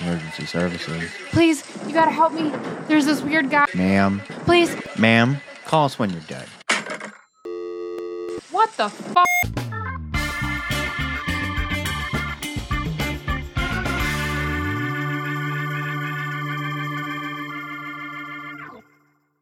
Emergency services. Please, you gotta help me. There's this weird guy. Ma'am. Please. Ma'am, call us when you're dead. What the fuck?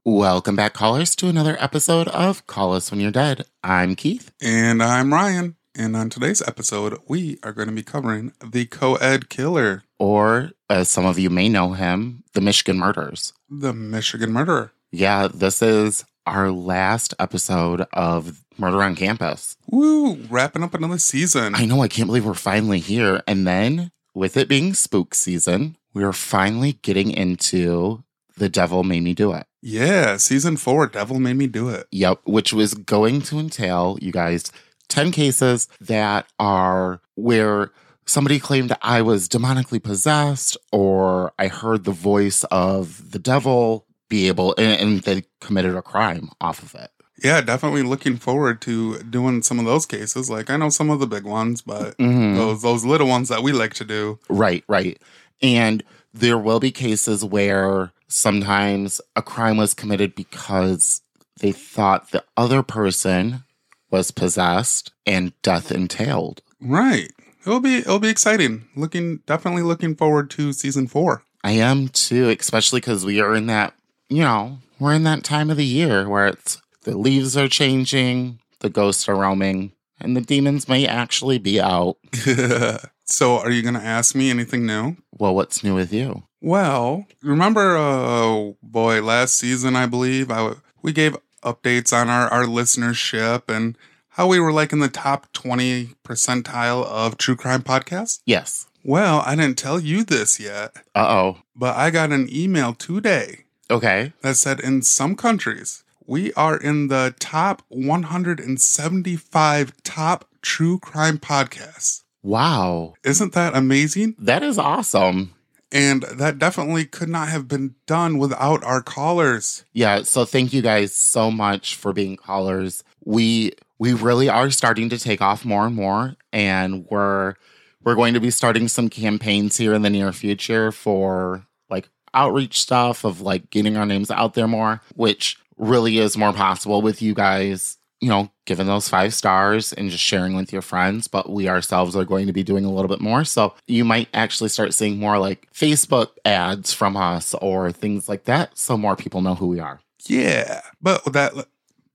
Welcome back, callers, to another episode of Call Us When You're Dead. I'm Keith. And I'm Ryan. And on today's episode, we are going to be covering the co ed killer, Or, as some of you may know him, the Michigan Murders. the Michigan murderer. Yeah, this is our last episode of Murder on Campus. Woo, wrapping up another season. I know, I can't believe we're finally here. And then, with it being spook season, we are finally getting into The Devil Made Me Do It. yeah, season four, Devil Made Me Do It. Yep, which was going to entail, you guys, 10 cases that are where somebody claimed I was demonically possessed or I heard the voice of the devil be able, and, and they committed a crime off of it. Yeah, definitely looking forward to doing some of those cases. Like, I know some of the big ones, but Mhm. those, those little ones that we like to do. Right, right. And there will be cases where sometimes a crime was committed because they thought the other person was possessed and death entailed. Right. It'll be it'll be exciting. Looking definitely looking forward to season four. I am too, especially because we are in that, you know, we're in that time of the year where it's the leaves are changing, the ghosts are roaming, and the demons may actually be out. so, are you going to ask me anything new? Well, what's new with you? Well, remember, uh, boy, last season, I believe, I, we gave updates on our, our listenership and how we were like in the top 20 percentile of true crime podcasts. Yes. Well, I didn't tell you this yet, Uh oh. but I got an email today Okay. that said in some countries, we are in the top 175 top true crime podcasts. Wow. Isn't that amazing? That is awesome. And that definitely could not have been done without our callers. Yeah, so thank you guys so much for being callers. We we really are starting to take off more and more and we're we're going to be starting some campaigns here in the near future for like outreach stuff of like getting our names out there more, which really is more possible with you guys, you know, giving those 5 stars and just sharing with your friends, but we ourselves are going to be doing a little bit more. So you might actually start seeing more like Facebook ads from us or things like that so more people know who we are. Yeah. But with that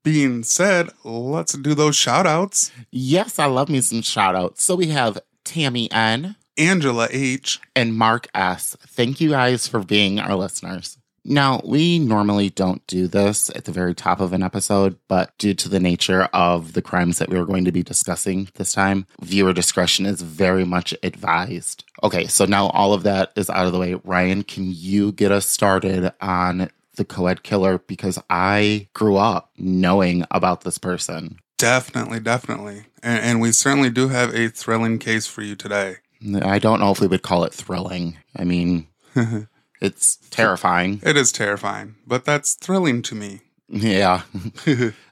being said, let's do those shout outs. Yes, I love me some shout outs. So we have Tammy N Angela H. and Mark S. Thank you guys for being our listeners. Now, we normally don't do this at the very top of an episode, but due to the nature of the crimes that we are going to be discussing this time, viewer discretion is very much advised. Okay, so now all of that is out of the way. Ryan, can you get us started on the co-ed killer? Because I grew up knowing about this person. Definitely, definitely. And, and we certainly do have a thrilling case for you today. I don't know if we would call it thrilling. I mean, it's terrifying. It is terrifying, but that's thrilling to me. Yeah.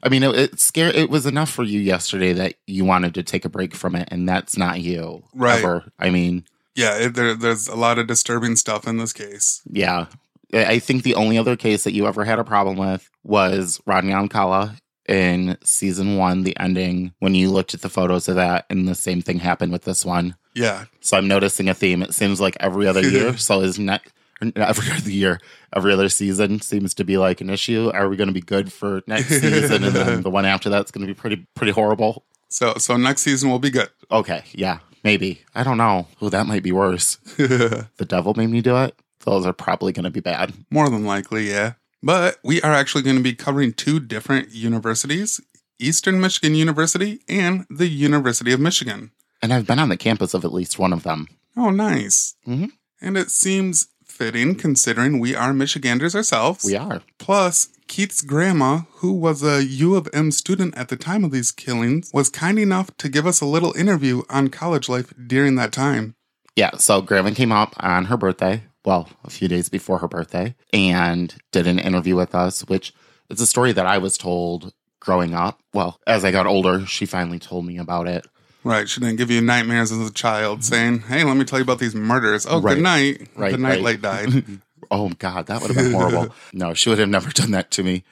I mean, it, it scared. It was enough for you yesterday that you wanted to take a break from it, and that's not you. Right. Ever. I mean, Yeah, it, there, there's a lot of disturbing stuff in this case. yeah. I think the only other case that you ever had a problem with was Rodney Alcala in season one, the ending, when you looked at the photos of that, and the same thing happened with this one. Yeah, So I'm noticing a theme. It seems like every other year. so is not every other year, every other season seems to be like an issue. Are we going to be good for next season, and then the one after that's going to be pretty pretty horrible? so so next season will be good. Okay, yeah, maybe. I don't know. Oh, that might be worse. the devil made me do it. Those are probably going to be bad. More than likely, yeah. But we are actually going to be covering two different universities Eastern Michigan University and the University of Michigan. And I've been on the campus of at least one of them. Oh, nice. Mhm. And it seems fitting considering we are Michiganders ourselves. We are. Plus, Keith's grandma, who was a U of M student at the time of these killings, was kind enough to give us a little interview on college life during that time. Yeah, so Grandma came up on her birthday, well, a few days before her birthday, and did an interview with us, which is a story that I was told growing up. Well, as I got older, she finally told me about it. Right. She didn't give you nightmares as a child saying, Hey, let me tell you about these murders. Oh, Right. good night. Right, Good night, right. late died. Oh God, that would have been horrible. no, she would have never done that to me.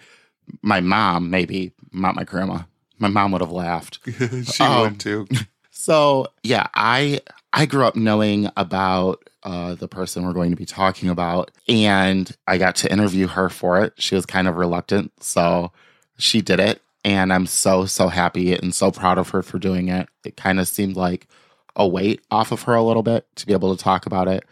My mom, maybe, not my grandma. My mom would have laughed. she Um, would too. So yeah, I I grew up knowing about uh, the person we're going to be talking about, and I got to interview her for it. She was kind of reluctant, so she did it, and I'm so so happy and so proud of her for doing it. It kind of seemed like a weight off of her a little bit to be able to talk about it.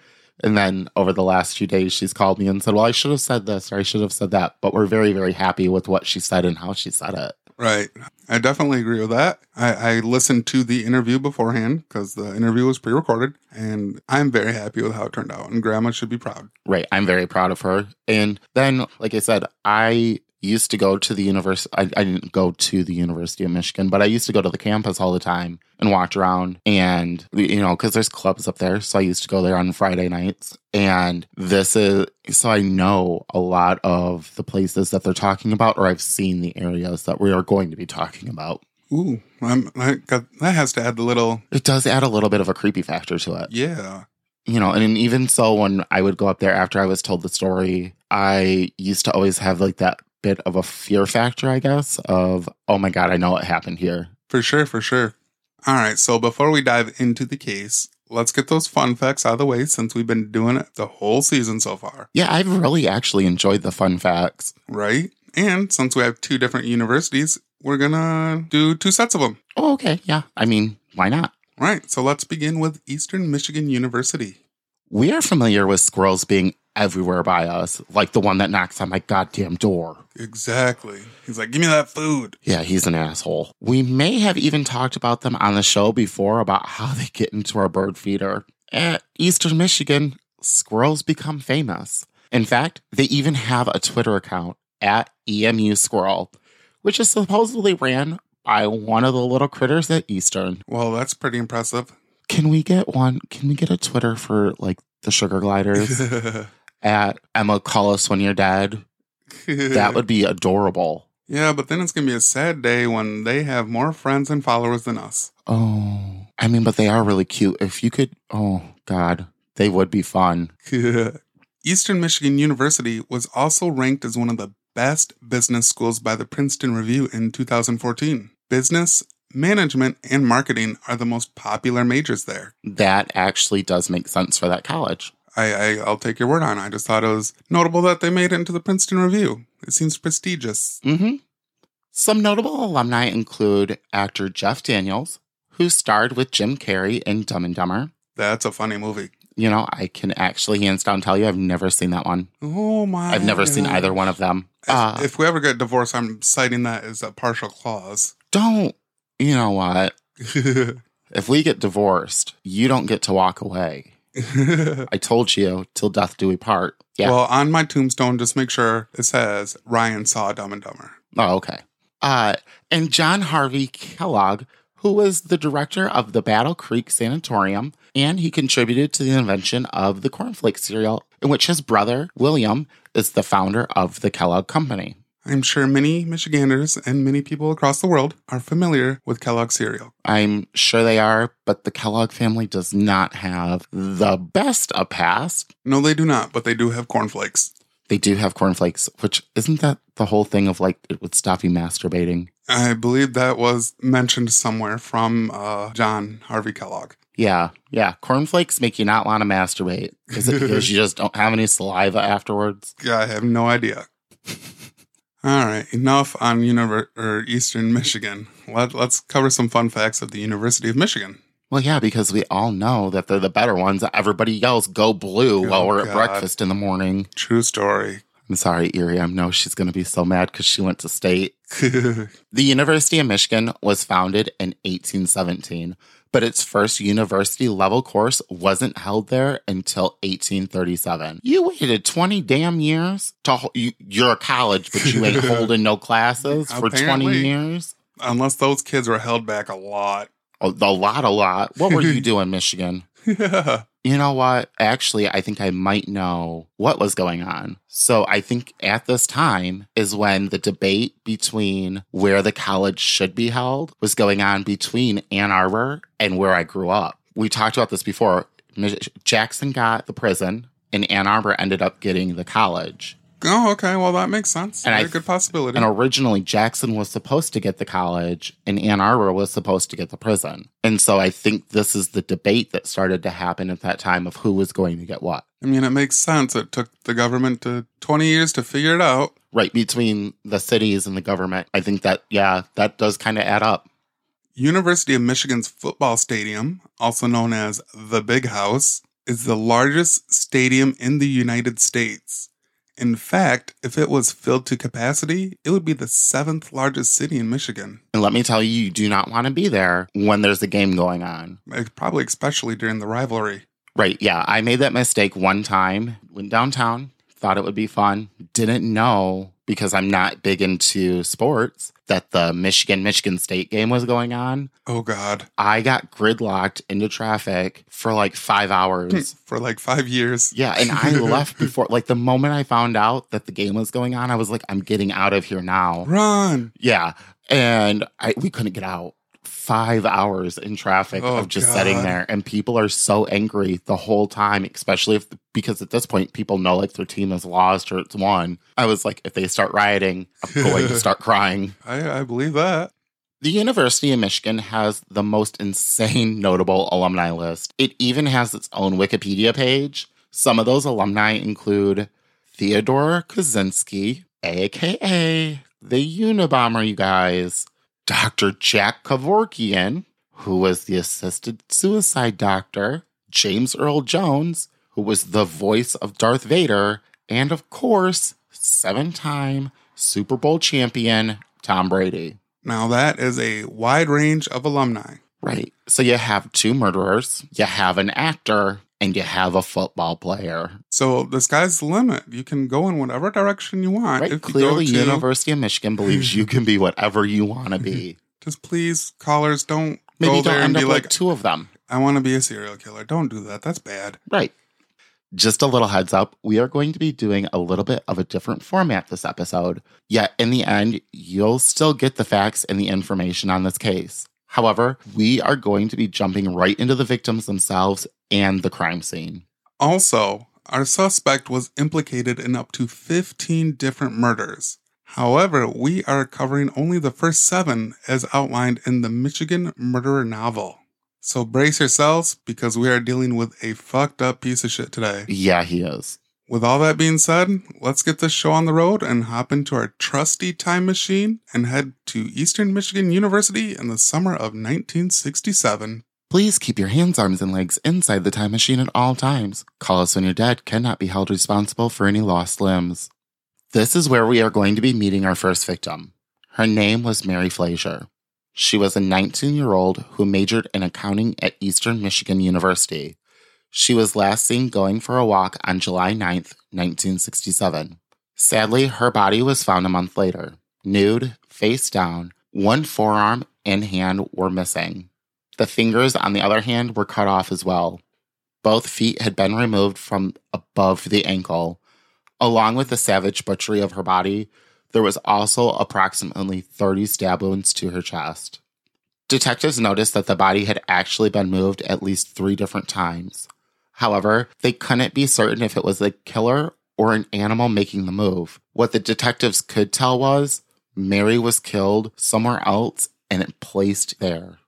And then over the last few days, she's called me and said, "Well, I should have said this or I should have said that," but we're very very happy with what she said and how she said it. Right. I definitely agree with that. I, I listened to the interview beforehand because the interview was pre recorded, and I'm very happy with how it turned out. And Grandma should be proud. Right. I'm very proud of her. And then, like I said, I used to go to the university. I, I didn't go to the University of Michigan, but I used to go to the campus all the time and walk around. And, you know, because there's clubs up there. So I used to go there on Friday nights. And this is, so I know a lot of the places that they're talking about, or I've seen the areas that we are going to be talking about. Ooh, I'm, I got, that has to add the little, It does add a little bit of a creepy factor to it. yeah. you know, and even so, when I would go up there after I was told the story, I used to always have like that bit of a fear factor, I guess, of, oh my God, I know what happened here. For sure, for sure. All right, so before we dive into the case, let's get those fun facts out of the way since we've been doing it the whole season so far, Yeah, I've really actually enjoyed the fun facts. right? And since we have two different universities, we're gonna do two sets of them. Oh, okay. Yeah. I mean, why not? Right, so let's begin with Eastern Michigan University. We are familiar with squirrels being everywhere by us, like the one that knocks on my goddamn door. Exactly. He's like, give me that food. Yeah, he's an asshole. We may have even talked about them on the show before about how they get into our bird feeder. At Eastern Michigan, squirrels become famous. In fact, they even have a Twitter account at EMU Squirrel, which is supposedly ran by one of the little critters at Eastern. Well, that's pretty impressive. Can we get one? Can we get a Twitter for like the sugar gliders at Emma Call Us When You're Dead? That would be adorable. Yeah, but then it's gonna be a sad day when they have more friends and followers than us. Oh, I mean, but they are really cute. If you could, oh God, they would be fun. Eastern Michigan University was also ranked as one of the best business schools by the Princeton Review in 2014. Business, management, and marketing are the most popular majors there. That actually does make sense for that college. I, I I'll take your word on it. I just thought it was notable that they made it into the Princeton Review. It seems prestigious. Mm-hmm. Some notable alumni include actor Jeff Daniels, who starred with Jim Carrey in Dumb and Dumber. That's a funny movie. You know, I can actually hands down tell you I've never seen that one. Oh my! I've never seen either one of them. If, Uh, if we ever get divorced, I'm citing that as a partial clause. don't, you know what? If we get divorced, you don't get to walk away. I told you, till death do we part. Yeah. Well, on my tombstone, just make sure it says Ryan saw Dumb and Dumber. Oh, okay. Uh, and John Harvey Kellogg, who was the director of the Battle Creek Sanatorium, and he contributed to the invention of the cornflake cereal, in which his brother, William, is the founder of the Kellogg Company. I'm sure many Michiganders and many people across the world are familiar with Kellogg cereal. I'm sure they are, but the Kellogg family does not have the best a past. No, they do not, but they do have cornflakes. They do have cornflakes, which isn't that the whole thing of like it would stop you masturbating? I believe that was mentioned somewhere from uh, John Harvey Kellogg. Yeah, yeah. Cornflakes make you not want to masturbate. Is it because you just don't have any saliva afterwards? Yeah, I have no idea. All right, enough on univer- or Eastern Michigan. Let, let's cover some fun facts of the University of Michigan. Well, yeah, because we all know that they're the better ones. Everybody yells "Go blue" Oh, while we're at breakfast in the morning. True story. I'm sorry, Erie. I know she's going to be so mad because she went to state. The University of Michigan was founded in 1817, but its first university level course wasn't held there until 1837. You waited 20 damn years to ho- you, you're a college, but you ain't holding no classes for 20 years. Unless those kids were held back a lot. A, a lot, a lot. What were you doing, Michigan? You know what? Actually, I think I might know what was going on. So I think at this time is when the debate between where the college should be held was going on between Ann Arbor and where I grew up. We talked about this before. Jackson got the prison, and Ann Arbor ended up getting the college. Oh, okay. Well, that makes sense. And And I- a good possibility. And originally, Jackson was supposed to get the college, and Ann Arbor was supposed to get the prison. And so I think this is the debate that started to happen at that time of who was going to get what. I mean, it makes sense. It took the government to 20 years to figure it out. Right between the cities and the government. I think that, yeah, that does kind of add up. University of Michigan's football stadium, also known as the Big House, is the largest stadium in the United States. In fact, if it was filled to capacity, it would be the seventh largest city in Michigan. And let me tell you, you do not want to be there when there's a game going on. Probably especially during the rivalry. Right. Yeah. I made that mistake one time, went downtown, thought it would be fun, didn't know because I'm not big into sports that the Michigan Michigan State game was going on. Oh, God. I got gridlocked into traffic for like five hours. For like five years. yeah. And I left before, like, the moment I found out that the game was going on, I was like, I'm getting out of here now. Run. Yeah. And I, we couldn't get out. Five hours in traffic Oh, of just sitting there. And people are so angry the whole time, especially if, because at this point, people know like their team has lost or it's won. I was like, if they start rioting, I'm going to start crying. I, I believe that. The University of Michigan has the most insane notable alumni list. It even has its own Wikipedia page. Some of those alumni include Theodore Kaczynski, aka the Unabomber, you guys, Dr. Jack Kevorkian, who was the assisted suicide doctor, James Earl Jones, who was the voice of Darth Vader, and of course, seven time Super Bowl champion Tom Brady. Now, that is a wide range of alumni. Right. So you have two murderers, you have an actor, and you have a football player. So the sky's the limit. You can go in whatever direction you want. Right. If you Clearly, go to, University of Michigan believes you can be whatever you want to be. just please, callers, don't Maybe go don't there and be like, like two of them. I want to be a serial killer. Don't do that. That's bad. Right. Just a little heads up, we are going to be doing a little bit of a different format this episode. Yet, in the end, you'll still get the facts and the information on this case. However, we are going to be jumping right into the victims themselves and the crime scene. Also, our suspect was implicated in up to 15 different murders. However, we are covering only the first seven as outlined in the Michigan Murderer novel. So brace yourselves because we are dealing with a fucked up piece of shit today. Yeah, he is. With all that being said, let's get this show on the road and hop into our trusty time machine and head to Eastern Michigan University in the summer of 1967. Please keep your hands, arms, and legs inside the time machine at all times. Call us when you're dead cannot be held responsible for any lost limbs. This is where we are going to be meeting our first victim. Her name was Mary Fleszar. She was a 19 year old who majored in accounting at Eastern Michigan University. She was last seen going for a walk on July 9th, 1967. Sadly, her body was found a month later, nude, face down. One forearm and hand were missing. The fingers, on the other hand, were cut off as well. Both feet had been removed from above the ankle. Along with the savage butchery of her body, there was also approximately 30 stab wounds to her chest. Detectives noticed that the body had actually been moved at least three different times. However, they couldn't be certain if it was the killer or an animal making the move. What the detectives could tell was Mary was killed somewhere else and it placed there.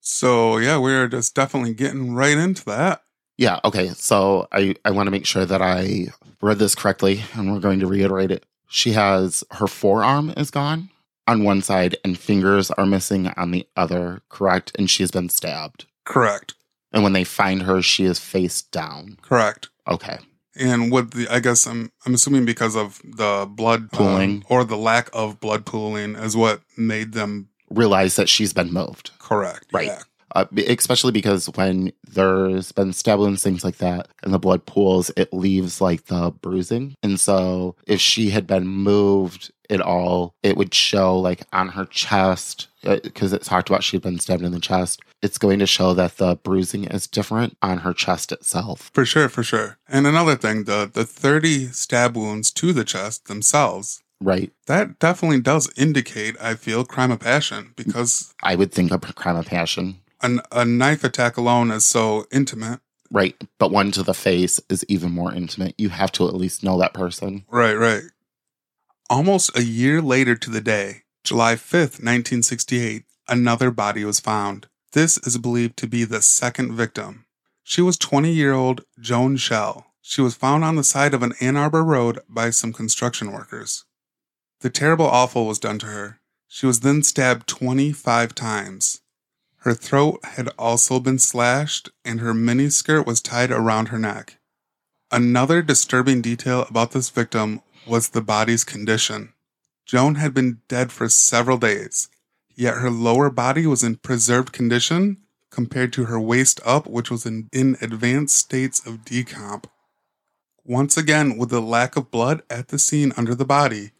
So, yeah, we're just definitely getting right into that. Yeah, okay. So I, I want to make sure that I read this correctly and we're going to reiterate it. She has her forearm is gone on one side and fingers are missing on the other, correct? And she has been stabbed. Correct. And when they find her, she is face down. Correct. Okay. And with the, I guess I'm, I'm assuming because of the blood um, Pooling. or the lack of blood pooling is what made them Realize that she's been moved. correct. Right. Yeah. uh, especially because when there's been stab wounds, things like that, and the blood pools, it leaves like the bruising. And so if she had been moved at all, it would show like on her chest, Uh, because it talked about she'd been stabbed in the chest. It's going to show that the bruising is different on her chest itself. For sure, for sure. And another thing, the the 30 stab wounds to the chest themselves, Right. that definitely does indicate, I feel, crime of passion because I would think a crime of passion. an, a knife attack alone is so intimate. Right. But one to the face is even more intimate. You have to at least know that person. Right, right. Almost a year later to the day, July 5th, 1968, another body was found. This is believed to be the second victim. She was 20 year old Joan Schell. She was found on the side of an Ann Arbor road by some construction workers. The terrible awful was done to her. She was then stabbed 25 times. Her throat had also been slashed, and her miniskirt was tied around her neck. Another disturbing detail about this victim was the body's condition. Joan had been dead for several days, yet her lower body was in preserved condition compared to her waist up, which was in, in advanced states of decomp. Once again, with the lack of blood at the scene under the body,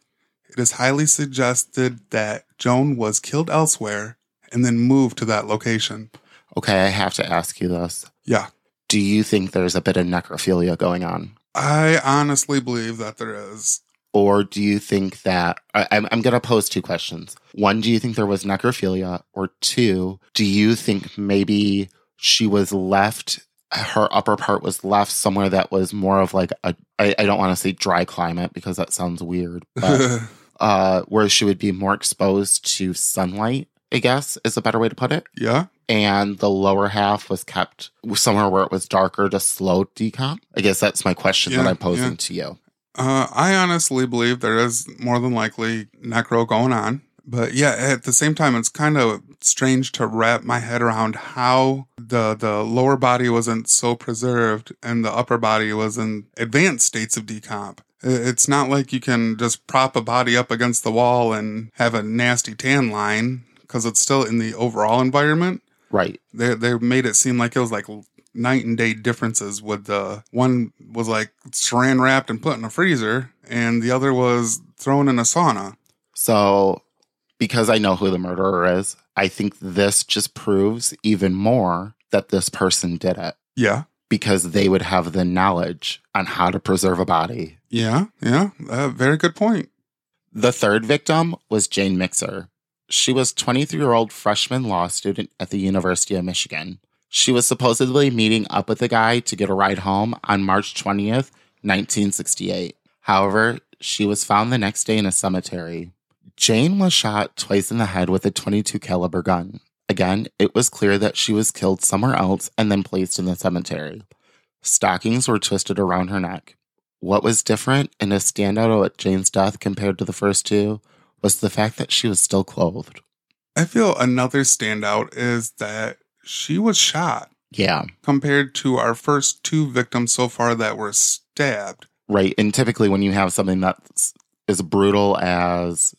it is highly suggested that Joan was killed elsewhere and then moved to that location. Okay, I have to ask you this. Yeah, Do you think there's a bit of necrophilia going on? I honestly believe that there is. Or do you think that I, I'm, I'm going to pose two questions. One, do you think there was necrophilia? Or two, do you think maybe she was left, her upper part was left somewhere that was more of like a, I, I don't want to say dry climate because that sounds weird, but uh, where she would be more exposed to sunlight, I guess is a better way to put it. yeah, And the lower half was kept somewhere where it was darker to slow decomp. I guess that's my question that I'm posing yeah. to you. Uh, I honestly believe there is more than likely necro going on. But yeah, at the same time, it's kind of strange to wrap my head around how the the lower body wasn't so preserved and the upper body was in advanced states of decomp. It's not like you can just prop a body up against the wall and have a nasty tan line because it's still in the overall environment Right. they they made it seem like it was like night and day differences with the one was like saran wrapped and put in a freezer and the other was thrown in a sauna So, because I know who the murderer is, I think this just proves even more that this person did it yeah because they would have the knowledge on how to preserve a body. yeah yeah uh, very good point The third victim was Jane Mixer. She was 23 year old freshman law student at the University of Michigan. She was supposedly meeting up with a guy to get a ride home on March 20th, 1968. However, she was found the next day in a cemetery. Jane was shot twice in the head with a 22 caliber gun. Again, it was clear that she was killed somewhere else and then placed in the cemetery. Stockings were twisted around her neck. What was different and a standout at Jane's death compared to the first two was the fact that she was still clothed. i feel another standout is that she was shot Yeah, compared to our first two victims so far that were stabbed right. And typically, when you have something that's as brutal as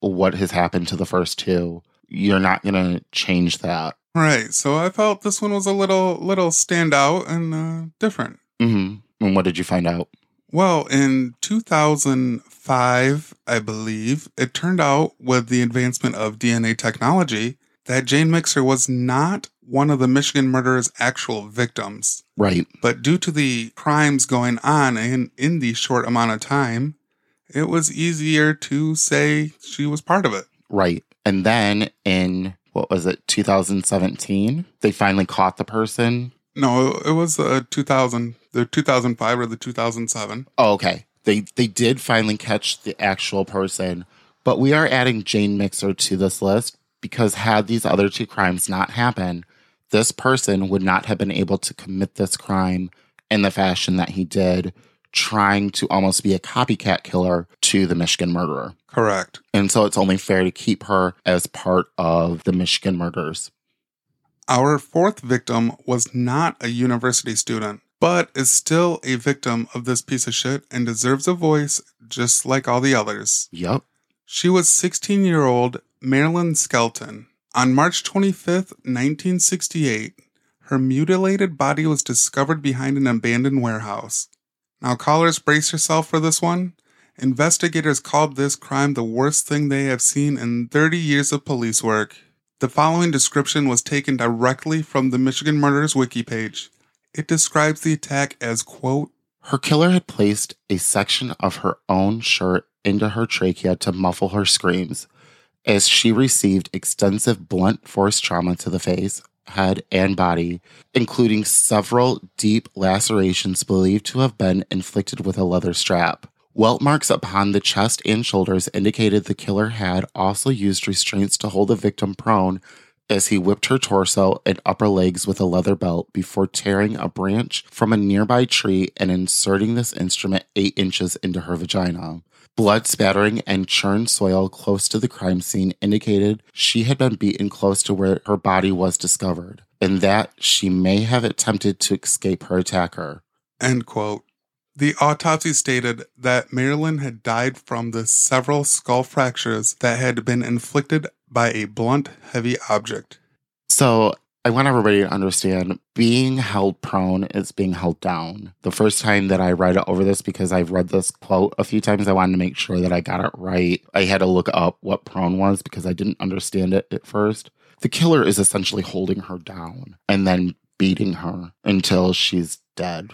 what has happened to the first two, you're not going to change that. right so i felt this one was a little little standout and uh, different hmm And what did you find out? Well, in 2005, I believe, it turned out with the advancement of DNA technology that Jane Mixer was not one of the Michigan murderer's actual victims. Right. But due to the crimes going on in, in the short amount of time, it was easier to say she was part of it. Right. And then in, what was it, 2017, they finally caught the person. No, it was uh, 2000, the 2005 or the 2007. Oh, okay. They they did finally catch the actual person, but we are adding Jane Mixer to this list because had these other two crimes not happened, this person would not have been able to commit this crime in the fashion that he did, trying to almost be a copycat killer to the Michigan murderer. Correct. And so it's only fair to keep her as part of the Michigan murders. Our fourth victim was not a university student, but is still a victim of this piece of shit and deserves a voice just like all the others. Yep. She was 16 year old Marilyn Skelton. On March 25th, 1968, her mutilated body was discovered behind an abandoned warehouse. Now, callers, brace yourself for this one. Investigators called this crime the worst thing they have seen in 30 years of police work. The following description was taken directly from the Michigan Murders wiki page. It describes the attack as, quote, Her killer had placed a section of her own shirt into her trachea to muffle her screams, as she received extensive blunt force trauma to the face, head, and body, including several deep lacerations believed to have been inflicted with a leather strap. Welt marks upon the chest and shoulders indicated the killer had also used restraints to hold the victim prone as he whipped her torso and upper legs with a leather belt before tearing a branch from a nearby tree and inserting this instrument eight inches into her vagina. Blood spattering and churned soil close to the crime scene indicated she had been beaten close to where her body was discovered, and that she may have attempted to escape her attacker. End quote. The autopsy stated that Marilyn had died from the several skull fractures that had been inflicted by a blunt, heavy object. So I want everybody to understand being held prone is being held down. The first time that I read over this, because I've read this quote a few times, I wanted to make sure that I got it right. I had to look up what prone was because I didn't understand it at first. The killer is essentially holding her down and then beating her until she's dead.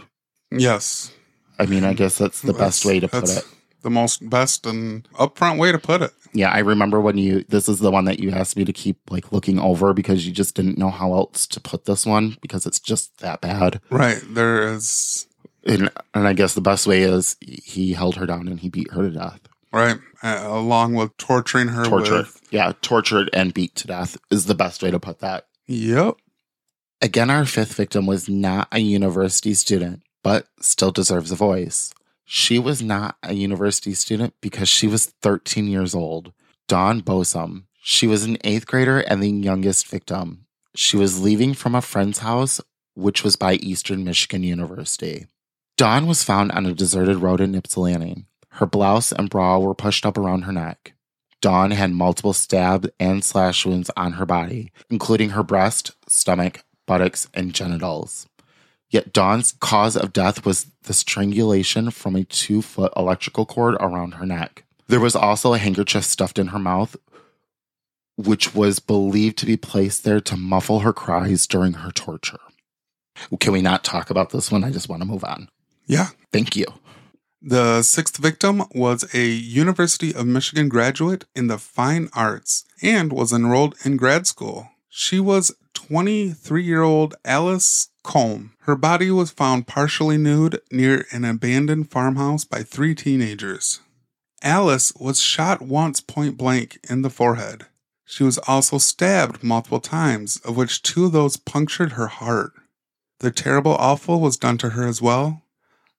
Yes. I mean, I guess that's the best way to put it. The most best and upfront way to put it. Yeah, I remember when you this is the one that you asked me to keep like looking over because you just didn't know how else to put this one because it's just that bad. Right. There is And and I guess the best way is he held her down and he beat her to death. right. Uh, along with torturing her Tortured. with Yeah, tortured and beat to death is the best way to put that. Yep. Again, our fifth victim was not a university student, but still deserves a voice. She was not a university student because she was 13 years old. Dawn Basom. She was an eighth grader and the youngest victim. She was leaving from a friend's house, which was by Eastern Michigan University. Dawn was found on a deserted road in Ypsilanti. Her blouse and bra were pushed up around her neck. Dawn had multiple stab and slash wounds on her body, including her breast, stomach, buttocks, and genitals. Yet Dawn's cause of death was the strangulation from a two foot electrical cord around her neck. There was also a handkerchief stuffed in her mouth, which was believed to be placed there to muffle her cries during her torture. Can we not talk about this one? I just want to move on. Yeah. Thank you. The sixth victim was a University of Michigan graduate in the fine arts and was enrolled in grad school. She was 23 year old Alice Kalom. Her body was found partially nude near an abandoned farmhouse by three teenagers. Alice was shot once point blank in the forehead. She was also stabbed multiple times, of which two of those punctured her heart. The terrible awful was done to her as well,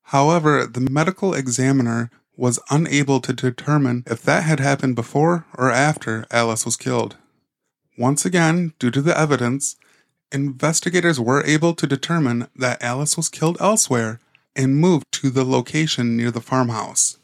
However, the medical examiner was unable to determine if that had happened before or after Alice was killed. Once again, due to the evidence, investigators were able to determine that Alice was killed elsewhere and moved to the location near the farmhouse.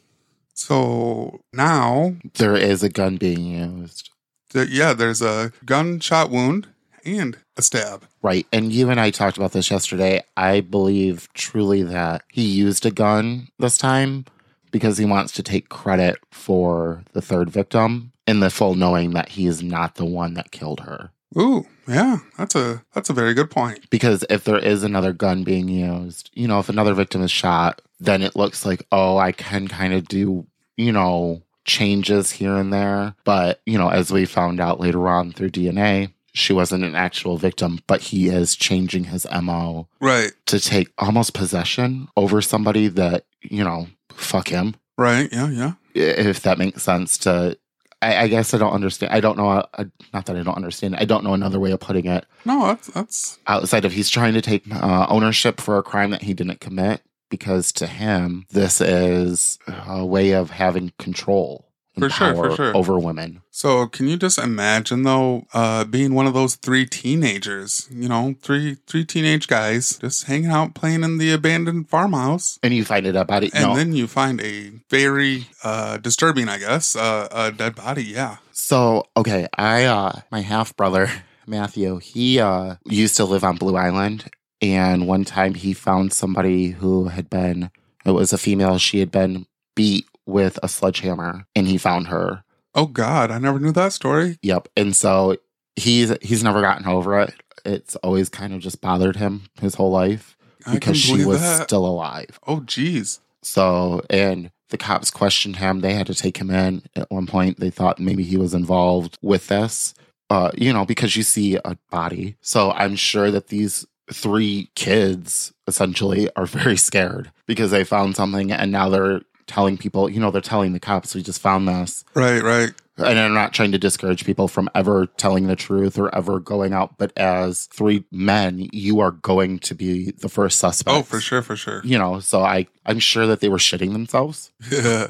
So now, There is a gun being used. th- yeah, there's a gunshot wound and a stab. Right. And you and I talked about this yesterday. I believe truly that he used a gun this time because he wants to take credit for the third victim in the full knowing that he is not the one that killed her. Ooh, yeah, that's a that's a very good point. Because if there is another gun being used, you know, if another victim is shot, then it looks like, oh, I can kind of do, you know, changes here and there. But, you know, as we found out later on through DNA, she wasn't an actual victim, but he is changing his MO Right, to take almost possession over somebody that, you know, fuck him. right, yeah, yeah. If that makes sense to, I, I guess I don't understand. I don't know. uh, not that I don't understand. I don't know another way of putting it No, that's that's outside of he's trying to take uh, ownership for a crime that he didn't commit because to him, this is a way of having control For sure, for sure. over women. So can you just imagine though, uh, being one of those three teenagers? You know, three three teenage guys just hanging out playing in the abandoned farmhouse, And you find it about it. and no. then you find a very uh, disturbing, I guess, uh, a dead body. Yeah. So, okay, I uh my half brother, Matthew, he uh used to live on Blue Island and one time he found somebody who had been it was a female, she had been beat with a sledgehammer and he found her. Oh God, I never knew that story. Yep. And so he's he's never gotten over it. It's always kind of just bothered him his whole life because she was that. still alive. Oh geez. So, and the cops questioned him. They had to take him in at one point. They thought maybe he was involved with this, uh, you know, because you see a body. So I'm sure that these three kids essentially are very scared because they found something and now they're telling people, you know, they're telling the cops, we just found this. Right, right. And I'm not trying to discourage people from ever telling the truth or ever going out, but as three men, you are going to be the first suspect. Oh, for sure, for sure. You know, so I, I'm sure that they were shitting themselves. Yeah.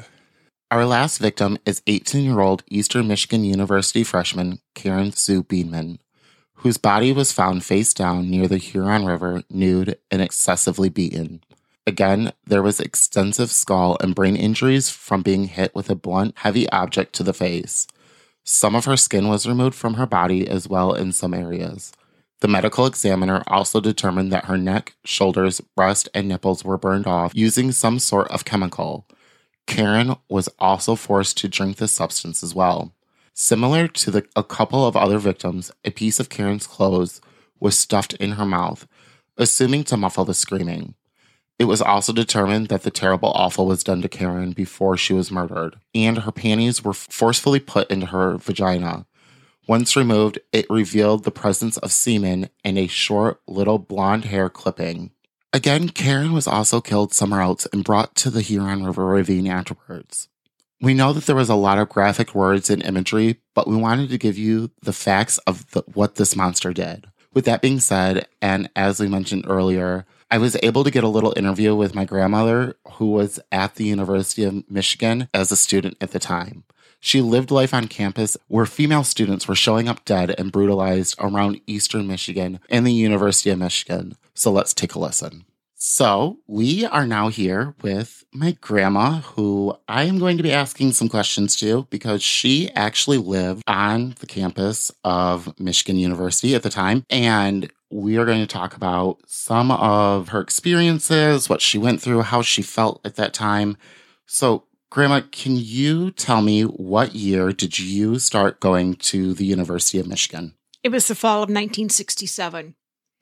Our last victim is 18 year old Eastern Michigan University freshman Karen Sue Beineman, whose body was found face down near the Huron River, nude and excessively beaten. Again, there was extensive skull and brain injuries from being hit with a blunt, heavy object to the face. Some of her skin was removed from her body as well in some areas. The medical examiner also determined that her neck, shoulders, breast, and nipples were burned off using some sort of chemical. Karen was also forced to drink the substance as well. Similar to the, a couple of other victims, a piece of Karen's clothes was stuffed in her mouth, assuming to muffle the screaming. It was also determined that the terrible awful was done to Karen before she was murdered, and her panties were forcefully put into her vagina. Once removed, it revealed the presence of semen and a short little blonde hair clipping. Again, Karen was also killed somewhere else and brought to the Huron River ravine afterwards. We know that there was a lot of graphic words and imagery, but we wanted to give you the facts of the, what this monster did. With that being said, and as we mentioned earlier, I was able to get a little interview with my grandmother, who was at the University of Michigan as a student at the time. She lived life on campus where female students were showing up dead and brutalized around Eastern Michigan and the University of Michigan. So let's take a listen. So, we are now here with my grandma, who I am going to be asking some questions to because she actually lived on the campus of Michigan University at the time. And we are going to talk about some of her experiences, what she went through, how she felt at that time. So, Grandma, can you tell me what year did you start going to the University of Michigan? It was the fall of 1967.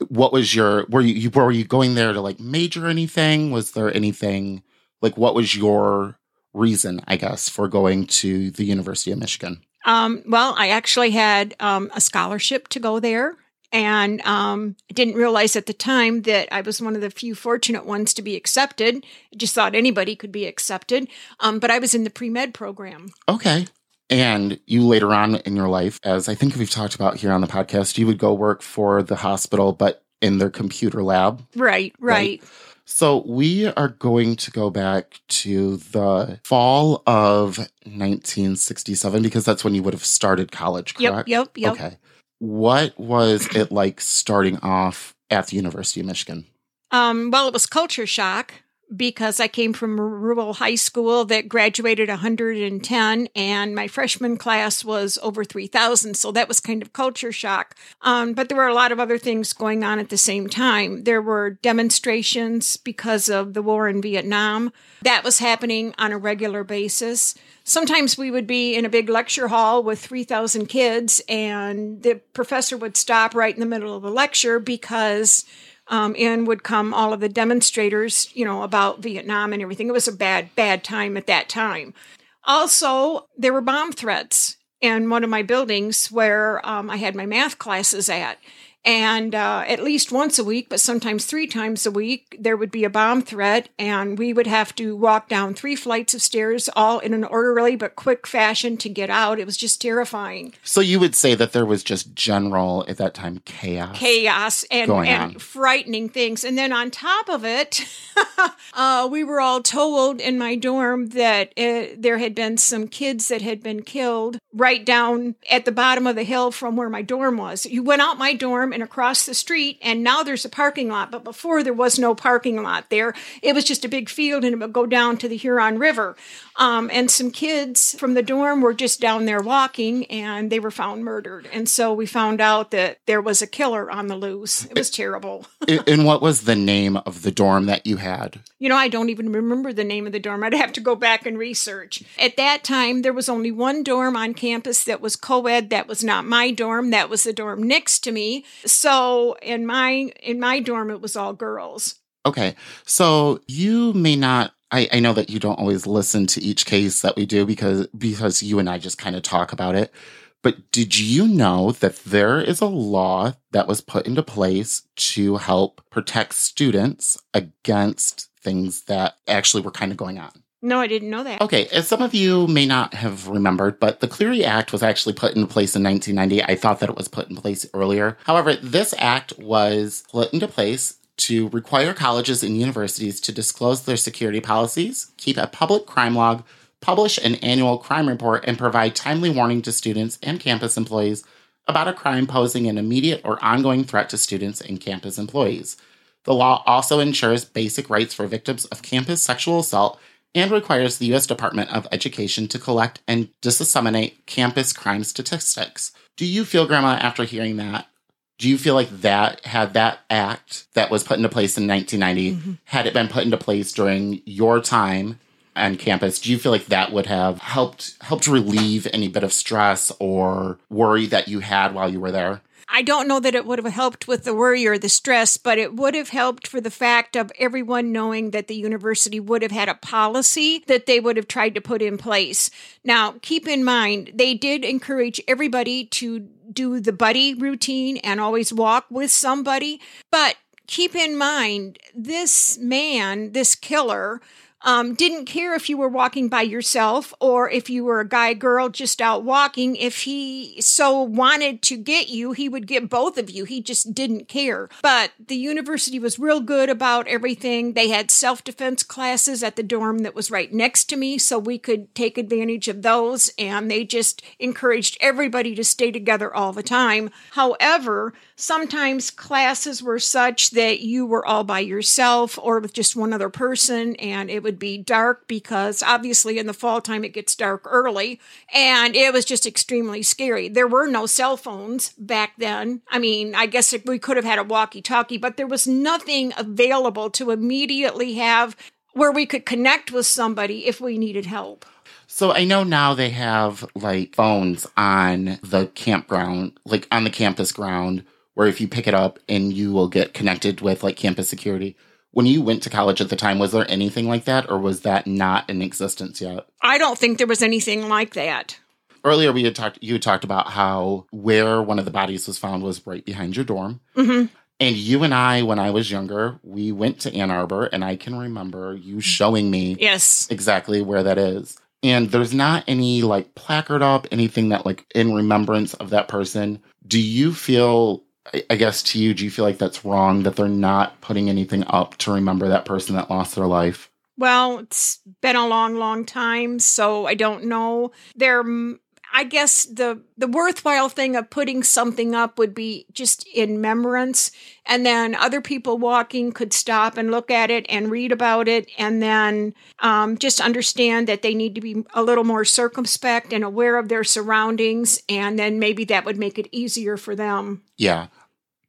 What was your were you, were you going there to like major anything? Was there anything like what was your reason, I guess, for going to the University of Michigan? Um, well, I actually had um, a scholarship to go there. And um, didn't realize at the time that I was one of the few fortunate ones to be accepted. I just thought anybody could be accepted. Um, but I was in the pre med program. Okay. And you later on in your life, as I think we've talked about here on the podcast, you would go work for the hospital, but in their computer lab. Right, right. So we are going to go back to the fall of 1967 because that's when you would have started college, Yep, yep, yep. Okay. What was it like starting off at the University of Michigan? Um, well, it was culture shock because I came from a rural high school that graduated 110, and my freshman class was over 3,000. So that was kind of culture shock. Um, but there were a lot of other things going on at the same time. There were demonstrations because of the war in Vietnam. That was happening on a regular basis. Sometimes we would be in a big lecture hall with 3,000 kids, and the professor would stop right in the middle of the lecture because um, in would come all of the demonstrators, you know, about Vietnam and everything. It was a bad, bad time at that time. Also, there were bomb threats in one of my buildings where um, I had my math classes at. And uh, at least once a week, but sometimes three times a week, there would be a bomb threat, and we would have to walk down three flights of stairs, all in an orderly but quick fashion to get out. It was just terrifying. So you would say that there was just general at that time chaos. chaos and, and frightening things. And then on top of it, uh, we were all told in my dorm that uh, there had been some kids that had been killed right down at the bottom of the hill from where my dorm was. You went out my dorm and across the street, and now there's a parking lot. But before there was no parking lot there, it was just a big field and it would go down to the Huron River. Um, and some kids from the dorm were just down there walking and they were found murdered. And so we found out that there was a killer on the loose. It was terrible. And what was the name of the dorm that you had? You know, I don't even remember the name of the dorm. I'd have to go back and research. At that time, there was only one dorm on campus that was co-ed. That was not my dorm. That was the dorm next to me. So in my in my dorm, it was all girls. Okay. So you may not I, I know that you don't always listen to each case that we do because because you and I just kind of talk about it. But did you know that there is a law that was put into place to help protect students against things that actually were kind of going on? No, I didn't know that. Okay, as some of you may not have remembered, but the Clery Act was actually put into place in 1990. I thought that it was put in place earlier. However, this act was put into place to require colleges and universities to disclose their security policies, keep a public crime log, publish an annual crime report, and provide timely warning to students and campus employees about a crime posing an immediate or ongoing threat to students and campus employees. The law also ensures basic rights for victims of campus sexual assault and requires the U.S. Department of Education to collect and disseminate campus crime statistics. Do you feel, Grandma, after hearing that, do you feel like that had that act that was put into place in 1990, mm-hmm. had it been put into place during your time on campus, do you feel like that would have helped helped relieve any bit of stress or worry that you had while you were there? I don't know that it would have helped with the worry or the stress, but it would have helped for the fact of everyone knowing that the university would have had a policy that they would have tried to put in place. Now, keep in mind, they did encourage everybody to do the buddy routine and always walk with somebody, but keep in mind, this man, this killer, um, didn't care if you were walking by yourself or if you were a guy girl just out walking. If he so wanted to get you, he would get both of you. He just didn't care. But the university was real good about everything. They had self defense classes at the dorm that was right next to me, so we could take advantage of those. And they just encouraged everybody to stay together all the time. However, sometimes classes were such that you were all by yourself or with just one other person and it would be dark because obviously in the fall time it gets dark early and it was just extremely scary. There were no cell phones back then. I mean i guess we could have had a walkie talkie but there was nothing available to immediately have where we could connect with somebody if we needed help. So I know now they have like phones on the campground, like on the campus ground, where if you pick it up and you will get connected with like campus security. When you went to college at the time, was there anything like that or was that not in existence yet? i don't think there was anything like that Earlier we had talked you had talked about how where one of the bodies was found was right behind your dorm. hmm And you and I, when I was younger, we went to Ann Arbor and I can remember you showing me yes exactly where that is. And there's not any like placard up, anything that like in remembrance of that person. Do you feel, I guess to you, do you feel like that's wrong that they're not putting anything up to remember that person that lost their life? Well, it's been a long, long time, so I don't know. There, I guess the the worthwhile thing of putting something up would be just in remembrance, and then other people walking could stop and look at it and read about it, and then um, just understand that they need to be a little more circumspect and aware of their surroundings, and then maybe that would make it easier for them. Yeah.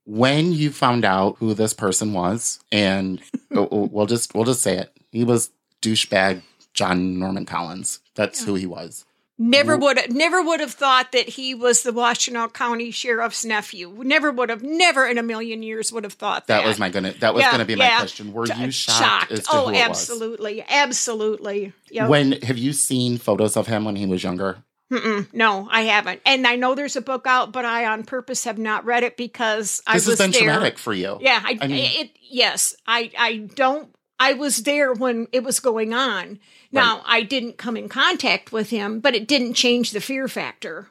When you found out who this person was, and oh, oh, we'll just we'll just say it, he was douchebag John Norman Collins. That's who he was. Never would have, never would have thought that he was the Washtenaw County Sheriff's nephew. Never would have, never in a million years would have thought that. That was my gonna. That was Yeah, gonna be my question. Were you Sh- shocked, as to oh, absolutely, absolutely. Yep. When have you seen photos of him when he was younger? Mm-mm, no, I haven't. And I know there's a book out, but I on purpose have not read it because I This was has been there. traumatic for you. Yeah, I, I mean- it yes, I I don't I was there when it was going on. Now, I didn't come in contact with him, but it didn't change the fear factor.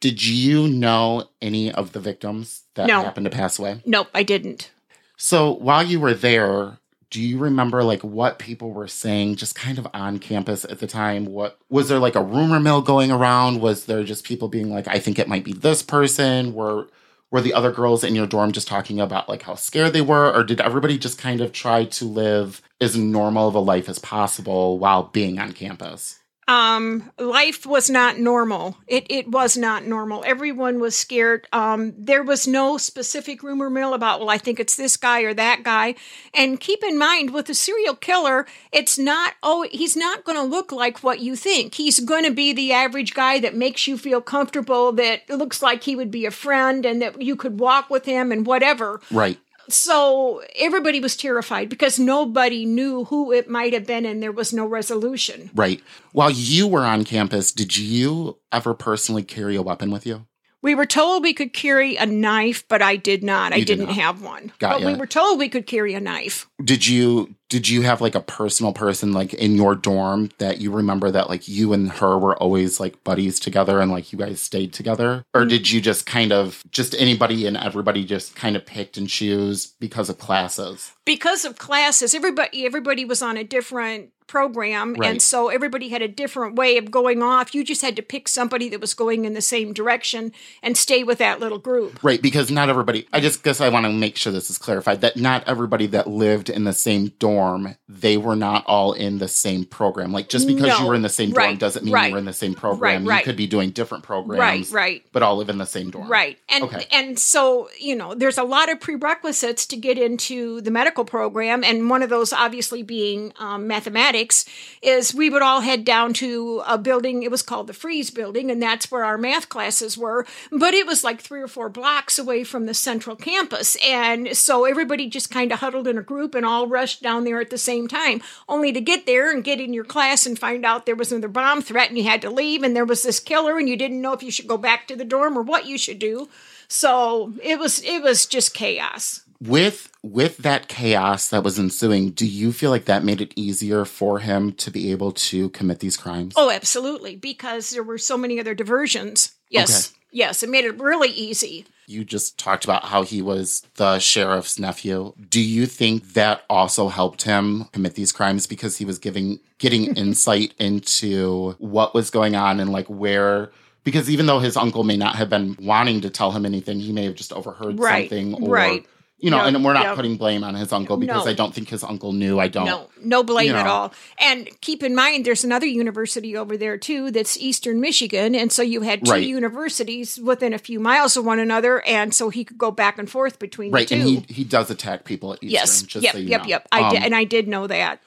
Did you know any of the victims that No. happened to pass away? Nope, I didn't. So while you were there, do you remember like what people were saying just kind of on campus at the time? What was there like a rumor mill going around? Was there just people being like, I think it might be this person? Were were the other girls in your dorm just talking about like how scared they were? Or did everybody just kind of try to live as normal of a life as possible while being on campus? Um life was not normal. It it was not normal. Everyone was scared. Um there was no specific rumor mill about well i think it's this guy or that guy. And keep in mind with a serial killer it's not oh he's not going to look like what you think. He's going to be the average guy that makes you feel comfortable that looks like he would be a friend and that you could walk with him and whatever. Right. So everybody was terrified because nobody knew who it might have been and there was no resolution Right. While you were on campus, did you ever personally carry a weapon with you? We were told we could carry a knife, but I did not. I You did didn't not. have one. Got but ya. we were told we could carry a knife. Did you did you have like a personal person like in your dorm that you remember that like you and her were always like buddies together and like you guys stayed together? Or Mm. did you just kind of just anybody and everybody just kind of picked and choose because of classes? Because of classes, everybody everybody was on a different program Right. and so everybody had a different way of going off. You just had to pick somebody that was going in the same direction and stay with that little group. Right, because not everybody I just guess I want to make sure this is clarified that not everybody that lived in the same dorm, they were not all in the same program. Like just because you were in the same dorm Right. doesn't mean Right. you were in the same program. You could be doing different programs. Right, right. But all live in the same dorm. Right. And Okay. and so, you know, there's a lot of prerequisites to get into the medical program and one of those obviously being um, mathematics is we would all head down to a building it was called the Frieze building and that's where our math classes were, but it was like 3 or 4 blocks away from the central campus and so everybody just kind of huddled in a group and all rushed down there at the same time only to get there and get in your class and find out there was another bomb threat and you had to leave and there was this killer and you didn't know if you should go back to the dorm or what you should do. So it was it was just chaos. with with that chaos that was ensuing do you feel like that made it easier for him to be able to commit these crimes Oh, absolutely, because there were so many other diversions. Yes. Yes, it made it really easy. you just talked about how he was the sheriff's nephew do you think that also helped him commit these crimes because he was giving getting insight into what was going on and like where because even though his uncle may not have been wanting to tell him anything he may have just overheard Right, something or right. You know and we're not putting blame on his uncle because No. i don't think his uncle knew i don't No, no blame you at all. And keep in mind, there's another university over there too that's Eastern Michigan, and so you had two Right. universities within a few miles of one another, and so he could go back and forth between right and he he does attack people at eastern yes, just yep, so you yep, know. yep. I did, Um, and I did know that.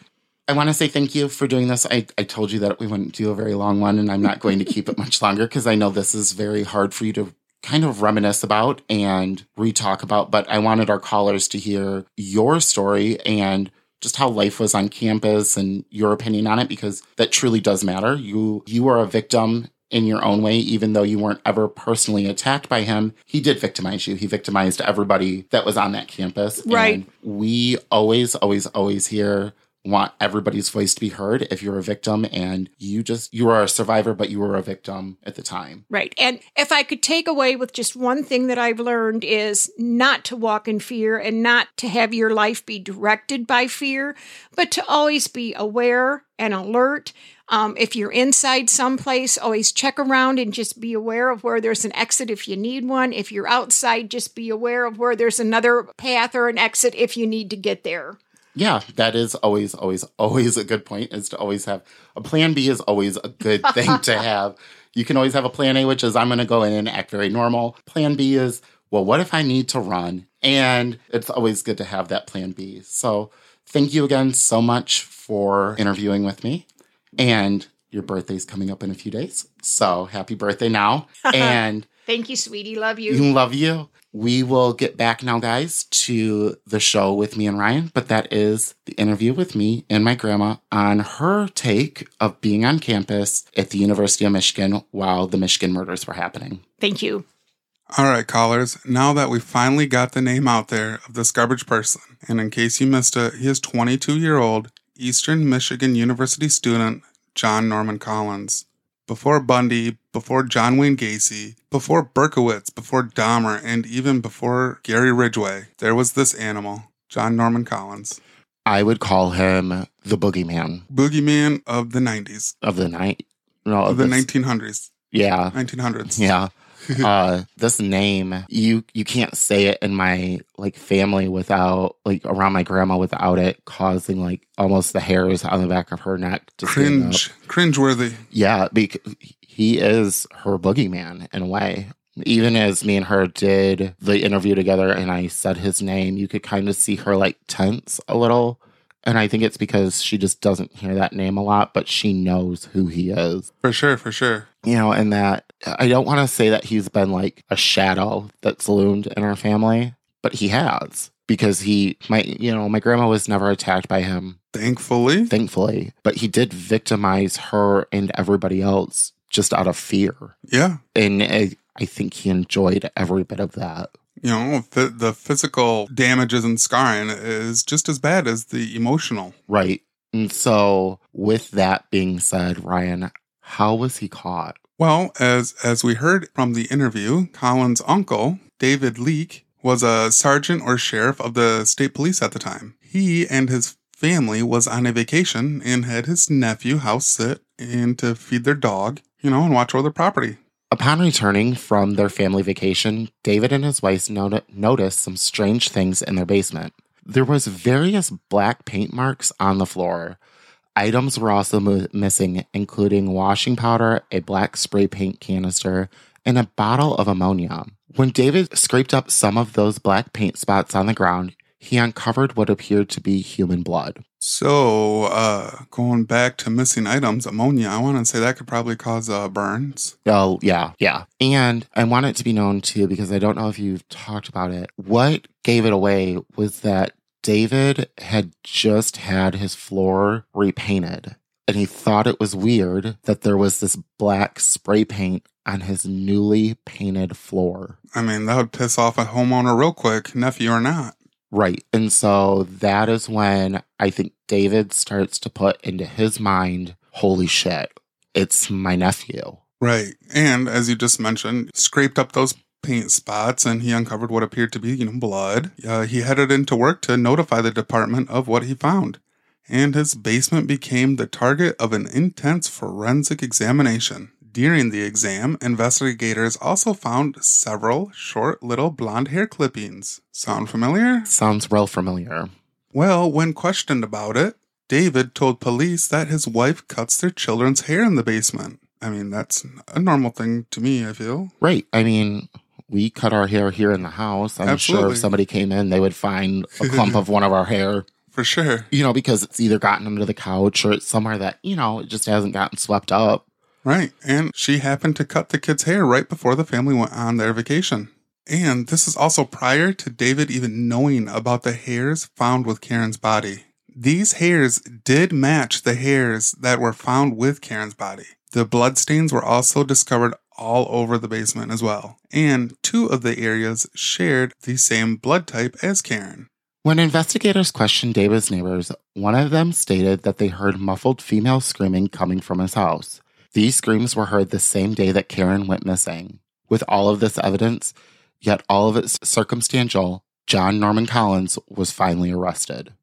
I want to say thank you for doing this. I, I told you that we wouldn't do a very long one, and I'm not going to keep it much longer because I know this is very hard for you to kind of reminisce about and re-talk about. But I wanted our callers to hear your story and just how life was on campus and your opinion on it because that truly does matter. You you are a victim in your own way, even though you weren't ever personally attacked by him, he did victimize you. He victimized everybody that was on that campus. Right. And we always, always, always here want everybody's voice to be heard if you're a victim and you just you are a survivor but you were a victim at the time Right. And if I could take away with just one thing that I've learned is not to walk in fear and not to have your life be directed by fear, but to always be aware and alert. Um, if you're inside someplace, always check around and just be aware of where there's an exit if you need one. If you're outside, just be aware of where there's another path or an exit if you need to get there. Yeah that is always always always a good point is to always have a plan b is always a good thing to have you can always have a plan a which is i'm going to go in and act very normal plan b is well what if i need to run and it's always good to have that plan b so thank you again so much for interviewing with me and your birthday's coming up in a few days so happy birthday now and Thank you, sweetie. Love you. You love you. We will get back now, guys, to the show with me and Ryan, but that is the interview with me and my grandma on her take of being on campus at the University of Michigan while the Michigan murders were happening. Thank you. All right, callers. Now that we finally got the name out there of this garbage person, and in case you missed it, he is 22 year old Eastern Michigan University student John Norman Collins. Before Bundy, before John Wayne Gacy, before Berkowitz, before Dahmer, and even before Gary Ridgway, there was this animal, John Norman Collins, I would call him the boogeyman boogeyman of the 90s, of the night. No, of the this- 1900s, Yeah. 1900s. Yeah. uh this name you you can't say it in my like family without like around my grandma without it causing like almost the hairs on the back of her neck to up. Cringe, cringeworthy. yeah because he is her boogeyman in a way even as me and her did the interview together and i said his name you could kind of see her like tense a little and i think it's because she just doesn't hear that name a lot but she knows who he is For sure, for sure. you know, and that I don't want to say that he's been like a shadow that's loomed in our family, but he has because he, my, you know, my grandma was never attacked by him, Thankfully. thankfully, but he did victimize her and everybody else just out of fear. Yeah. And I, I think he enjoyed every bit of that. You know, the, the physical damages and scarring is just as bad as the emotional. Right. And so, with that being said, Ryan, how was he caught? Well, as as we heard from the interview, Collins' uncle, David Leake, was a sergeant or sheriff of the state police at the time. He and his family was on a vacation and had his nephew house sit and to feed their dog, you know, and watch over their property. Upon returning from their family vacation, David and his wife not- noticed some strange things in their basement. There was various black paint marks on the floor. Items were also mo- missing, including washing powder, a black spray paint canister, and a bottle of ammonia. When David scraped up some of those black paint spots on the ground, he uncovered what appeared to be human blood. So, uh, going back to missing items, ammonia, I want to say that could probably cause uh, burns. Oh, yeah, yeah. And I want it to be known too, because I don't know if you've talked about it. What gave it away was that David had just had his floor repainted. And he thought it was weird that there was this black spray paint on his newly painted floor. I mean, that would piss off a homeowner real quick, nephew or not. Right. And so that is when I think David starts to put into his mind, holy shit, it's my nephew. Right. And as you just mentioned, scraped up those paint spots and he uncovered what appeared to be, you know, blood. Uh, he headed into work to notify the department of what he found. And his basement became the target of an intense forensic examination. During the exam, investigators also found several short little blonde hair clippings. Sound familiar? Sounds real familiar. Well, when questioned about it, David told police that his wife cuts their children's hair in the basement. I mean, that's a normal thing to me, I feel. Right. I mean, we cut our hair here in the house. I'm sure if somebody came in, they would find a clump of one of our hair, For sure. you know, because it's either gotten under the couch or it's somewhere that, you know, it just hasn't gotten swept up. Right. And she happened to cut the kid's hair right before the family went on their vacation. And this is also prior to David even knowing about the hairs found with Karen's body. These hairs did match the hairs that were found with Karen's body. The bloodstains were also discovered all over the basement as well. And two of the areas shared the same blood type as Karen. When investigators questioned David's neighbors, one of them stated that they heard muffled female screaming coming from his house. These screams were heard the same day that Karen went missing. With all of this evidence, yet all of it circumstantial, John Norman Collins was finally arrested.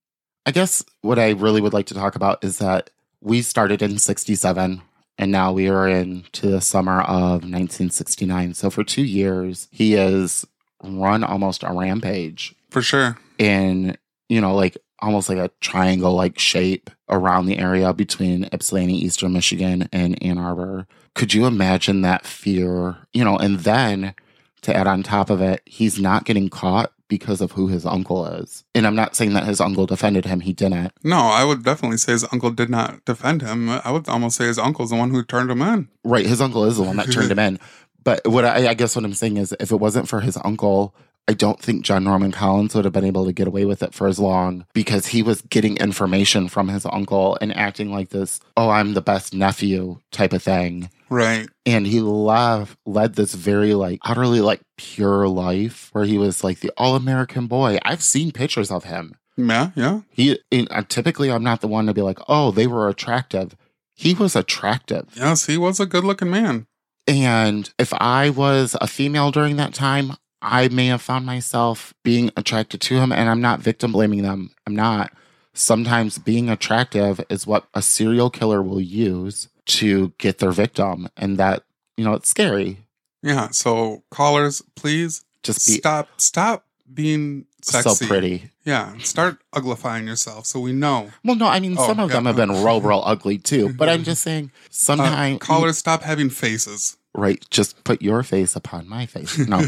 I guess what I really would like to talk about is that we started in 67 and now we are into the summer of 1969. So for two years, he has run almost a rampage For sure. in you know like almost like a triangle like shape around the area between Ypsilanti, Eastern Michigan, and Ann Arbor. Could you imagine that fear? You know, and then to add on top of it, he's not getting caught because of who his uncle is. And I'm not saying that his uncle defended him, he didn't. No, I would definitely say his uncle did not defend him. I would almost say his uncle's the one who turned him in. Right, his uncle is the one that turned him in. But what I, I guess what I'm saying is if it wasn't for his uncle, I don't think John Norman Collins would have been able to get away with it for as long because he was getting information from his uncle and acting like this, oh, I'm the best nephew type of thing. Right. And he love, led this very like utterly like pure life where he was like the all American boy. I've seen pictures of him. Yeah, yeah. He and, uh, typically I'm not the one to be like, oh, they were attractive. He was attractive. Yes, he was a good looking man. And if I was a female during that time, I may have found myself being attracted to him. And I'm not victim blaming them. I'm not. Sometimes being attractive is what a serial killer will use to get their victim. And that, you know, it's scary. Yeah. So callers, please Just be stop stop being sexy. so pretty. Yeah. Start uglifying yourself so we know. Well, no, I mean, Oh, some of yeah. them have been real, real ugly too. But I'm just saying, Uh, sometimes, callers, stop having faces. Right? Just put your face upon my face. No.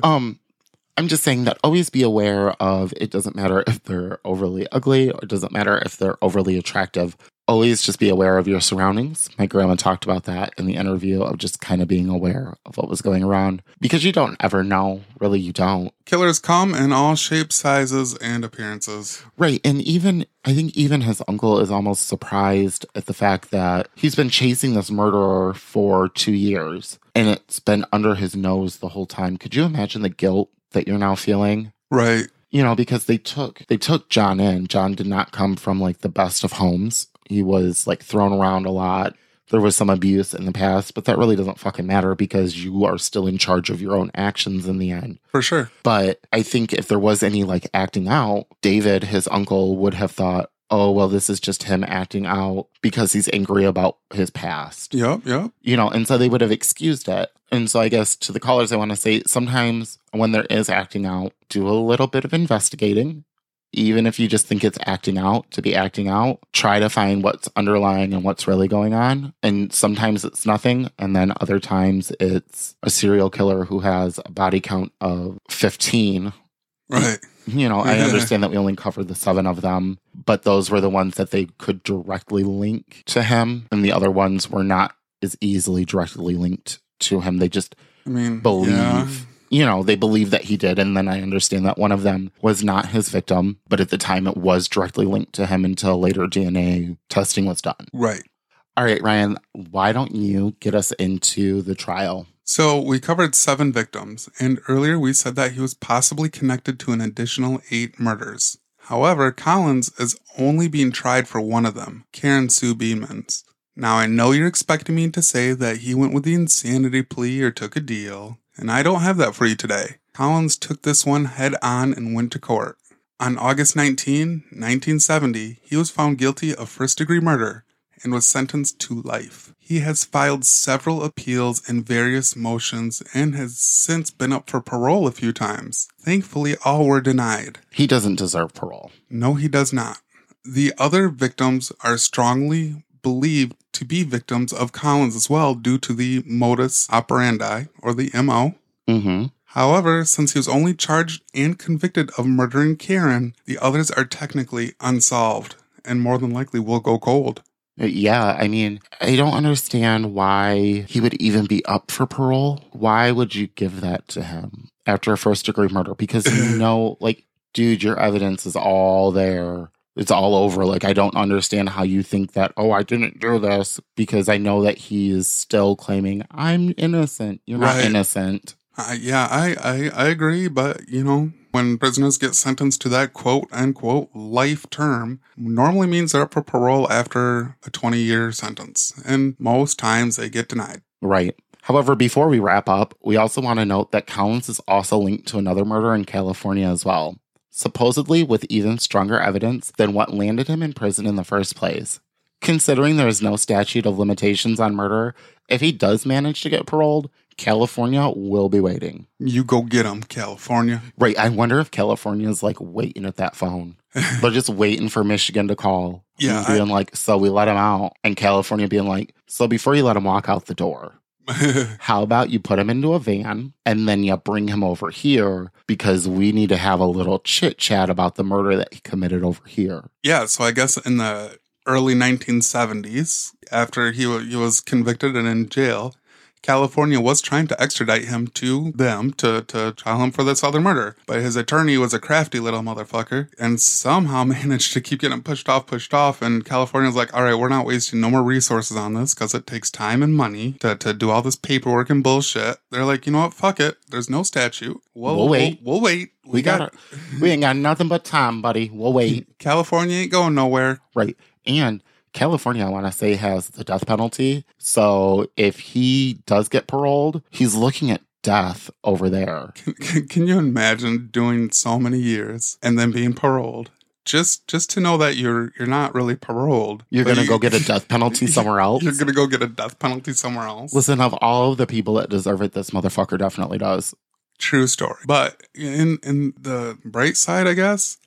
um i'm just saying that always be aware of it doesn't matter if they're overly ugly or it doesn't matter if they're overly attractive always just be aware of your surroundings. My grandma talked about that in the interview of just kind of being aware of what was going around because you don't ever know. Really you don't. Killers come in all shapes, sizes, and appearances. right and even i think even his uncle is almost surprised at the fact that he's been chasing this murderer for two years and it's been under his nose the whole time. Could you imagine the guilt that you're now feeling? Right. you know because they took they took john in. John did not come from like the best of homes he was like thrown around a lot there was some abuse in the past but that really doesn't fucking matter because you are still in charge of your own actions in the end For sure. but i think if there was any like acting out david his uncle would have thought oh well this is just him acting out because he's angry about his past yeah yeah you know, and so they would have excused it. And so I guess to the callers, I want to say sometimes when there is acting out, do a little bit of investigating. Even if you just think it's acting out to be acting out, try to find what's underlying and what's really going on. And sometimes it's nothing. And then other times it's a serial killer who has a body count of 15. Right. You know, I understand that we only covered the seven of them, but those were the ones that they could directly link to him. And the other ones were not as easily directly linked to him. They just I mean, believe, yeah. You know, they believe that he did. And then I understand that one of them was not his victim, but at the time it was directly linked to him until later DNA testing was done. Right. All right, Ryan, why don't you get us into the trial? So we covered seven victims, and earlier we said that he was possibly connected to an additional eight murders. However, Collins is only being tried for one of them, Karen Sue Beinemans. Now I know you're expecting me to say that he went with the insanity plea or took a deal, and I don't have that for you today. Collins took this one head on and went to court. On August 19, 1970, he was found guilty of first degree murder and was sentenced to life. He has filed several appeals and various motions and has since been up for parole a few times. Thankfully, all were denied. He doesn't deserve parole. No, he does not. The other victims are strongly believed to be victims of Collins as well due to the modus operandi or the MO. Mm-hmm. However, since he was only charged and convicted of murdering Karen, the others are technically unsolved and more than likely will go cold. Yeah, I mean, I don't understand why he would even be up for parole. Why would you give that to him after a first degree murder? Because you know, like, dude, your evidence is all there. It's all over. Like, I don't understand how you think that, oh, I didn't do this because I know that he is still claiming, I'm innocent. You're not innocent. Uh, yeah, I, I I agree, but you know, when prisoners get sentenced to that quote unquote life term, normally means they're up for parole after a 20 year sentence, and most times they get denied. Right. However, before we wrap up, we also want to note that Collins is also linked to another murder in California as well, supposedly with even stronger evidence than what landed him in prison in the first place. Considering there is no statute of limitations on murder, if he does manage to get paroled, California will be waiting. You go get him, California. Right. I wonder if California is like waiting at that phone. They're just waiting for Michigan to call. Yeah, and being like, so we let him out. And California being like, so before you let him walk out the door, how about you put him into a van and then you bring him over here because we need to have a little chit chat about the murder that he committed over here. yeah, so I guess in the early 1970s, after he, wa- he was convicted and in jail, California was trying to extradite him to them to, to trial him for this other murder. But his attorney was a crafty little motherfucker and somehow managed to keep getting pushed off, pushed off. And California's like, all right, we're not wasting no more resources on this because it takes time and money to, to do all this paperwork and bullshit. They're like, you know what? Fuck it. There's no statute. We'll, We'll wait. We'll, we'll wait. We got we ain't got nothing but time, buddy. We'll wait. California ain't going nowhere. Right. And California, I want to say, has the death penalty. So if he does get paroled, he's looking at death over there. Can, can you imagine doing so many years and then being paroled? Just just to know that you're you're not really paroled. You're going to you- go get a death penalty somewhere else. You're gonna go get a death penalty somewhere else. Listen, of all of the people that deserve it, this motherfucker definitely does. True story. But in in the bright side, I guess,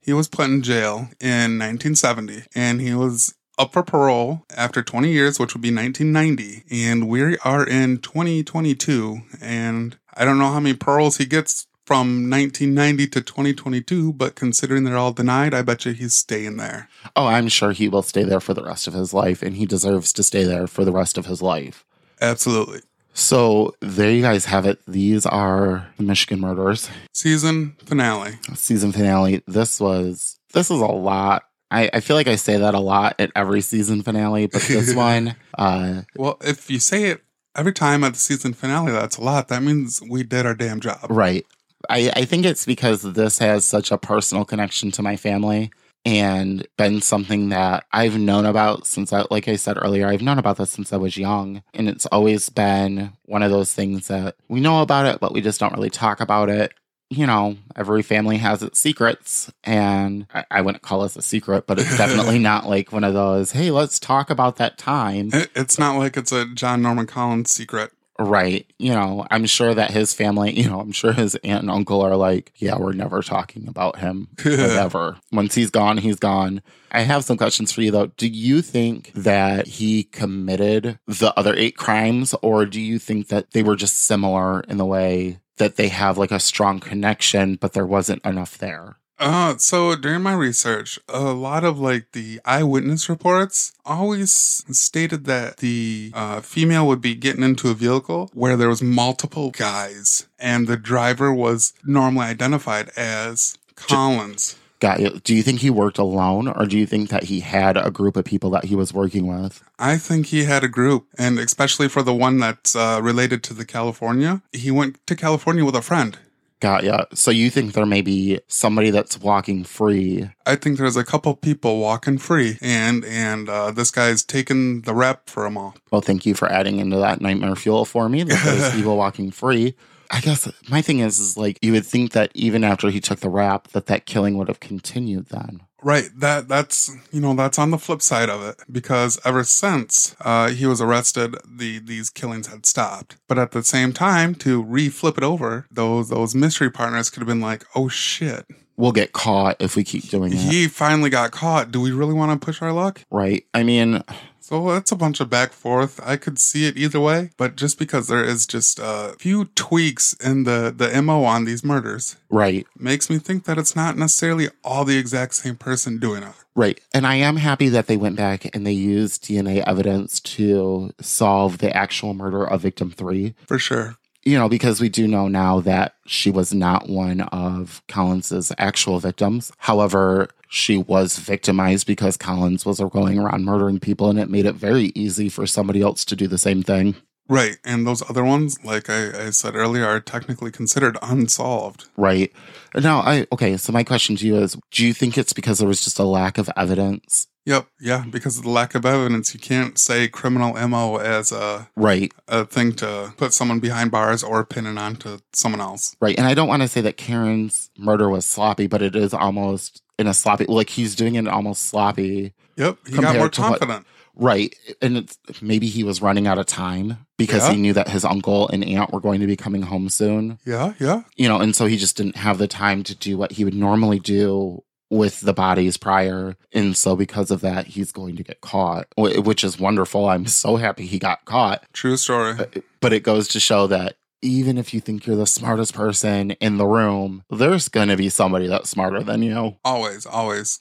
he was put in jail in 1970 and he was up for parole after 20 years, which would be 1990. And we are in 2022. And I don't know how many paroles he gets from 1990 to 2022, but considering they're all denied, I bet you he's staying there. Oh, I'm sure he will stay there for the rest of his life, and he deserves to stay there for the rest of his life. Absolutely. So there you guys have it. These are the Michigan murders Season finale. season finale. This was this is a lot. I, I feel like I say that a lot at every season finale, but this one, uh, Well, if you say it every time at the season finale, that's a lot. That means we did our damn job. right. I, I think it's because this has such a personal connection to my family and been something that I've known about since I, like I said earlier, I've known about this since I was young. And it's always been one of those things that we know about it, but we just don't really talk about it. You know, every family has its secrets, and I, I wouldn't call this a secret, but it's definitely not like one of those, hey, let's talk about that time. It, it's not like it's a John Norman Collins secret. Right. You know, I'm sure that his family, you know, I'm sure his aunt and uncle are like, yeah, we're never talking about him ever. Once he's gone, he's gone. I have some questions for you though. Do you think that he committed the other eight crimes, or do you think that they were just similar in the way that they have like a strong connection, but there wasn't enough there? Uh, so during my research, a lot of like the eyewitness reports always stated that the uh, female would be getting into a vehicle where there was multiple guys, and the driver was normally identified as Collins. Got you. Do you think he worked alone, or do you think that he had a group of people that he was working with? I think he had a group, and especially for the one that's uh, related to the California, he went to California with a friend. Got ya. So you think there may be somebody that's walking free? I think there's a couple people walking free, and and uh, this guy's taking the rep for them all. Well, thank you for adding into that nightmare fuel for me. That there's people walking free. I guess my thing is, is like you would think that even after he took the rap, that that killing would have continued. Then, Right. That that's you know that's on the flip side of it because ever since uh, he was arrested, the these killings had stopped. But at the same time, to re-flip it over, those those mystery partners could have been like, "Oh shit, we'll get caught if we keep doing it. he finally got caught. Do we really want to push our luck?" right. I mean, So that's a bunch of back forth. I could see it either way, but just because there is just a few tweaks in the the mo on these murders right. makes me think that it's not necessarily all the exact same person doing it. Right. And I am happy that they went back and they used DNA evidence to solve the actual murder of victim three. For sure. You know, because we do know now that she was not one of Collins's actual victims. However, she was victimized because Collins was going around murdering people and it made it very easy for somebody else to do the same thing. Right. And those other ones, like I, I said earlier, are technically considered unsolved. Right. Now, I, okay, so my question to you is do you think it's because there was just a lack of evidence? Yep. Yeah. Because of the lack of evidence, you can't say criminal MO as a, Right. a thing to put someone behind bars or pin it onto someone else. Right. And I don't want to say that Karen's murder was sloppy, but it is almost in a sloppy, like he's doing it almost sloppy. Yep. He got more to what- confident. Right. And it's maybe he was running out of time because Yeah. he knew that his uncle and aunt were going to be coming home soon, Yeah. Yeah. you know, and so he just didn't have the time to do what he would normally do with the bodies prior. And so because of that, he's going to get caught, which is wonderful. I'm so happy he got caught. True story. But it goes to show that even if you think you're the smartest person in the room, there's going to be somebody that's smarter than you. Always. Always.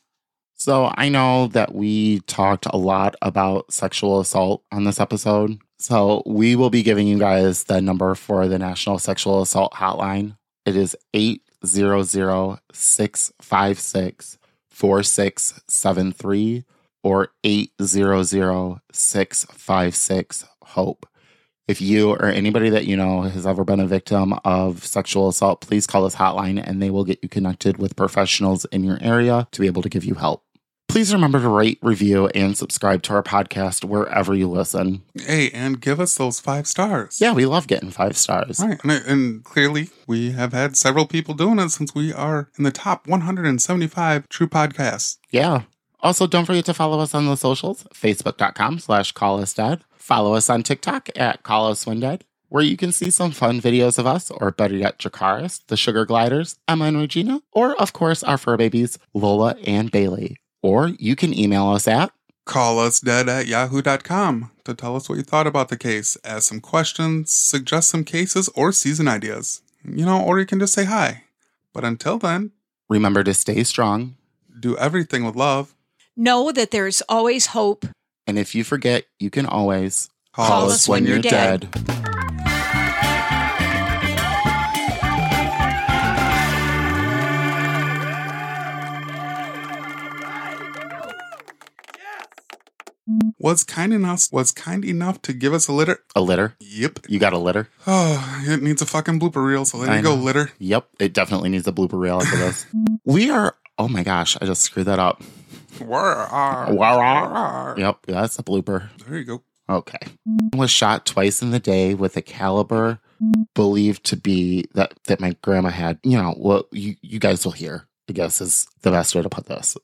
So I know that we talked a lot about sexual assault on this episode. So we will be giving you guys the number for the National Sexual Assault Hotline. It is 800 656 4673 or 800 656 HOPE. If you or anybody that you know has ever been a victim of sexual assault, please call this hotline and they will get you connected with professionals in your area to be able to give you help. Please remember to rate, review, and subscribe to our podcast wherever you listen. Hey, and give us those five stars. Yeah, we love getting five stars. Right. And, and clearly, we have had several people doing it since we are in the top 175 true podcasts. Yeah. Also, don't forget to follow us on the socials, facebook.com slash call us dad. Follow us on TikTok at call us when dead, where you can see some fun videos of us, or better yet, Jakaris, the Sugar Gliders, Emma and Regina, or of course, our fur babies, Lola and Bailey. Or you can email us at Call us dead at yahoo.com to tell us what you thought about the case, ask some questions, suggest some cases or season ideas. You know, or you can just say hi. But until then, remember to stay strong. do everything with love. Know that there's always hope. And if you forget, you can always Call us when you're dead. Was kind enough was kind enough to give us a litter. A litter. Yep. You got a litter? Oh, it needs a fucking blooper reel, so there I you go, litter. Yep. It definitely needs a blooper reel after this. we are, oh my gosh, I just screwed that up. There Yep. That's a blooper. There you go. Okay. Was shot twice in the day with a caliber believed to be that that my grandma had. You know, what you you guys will hear. I guess is the best way to put this.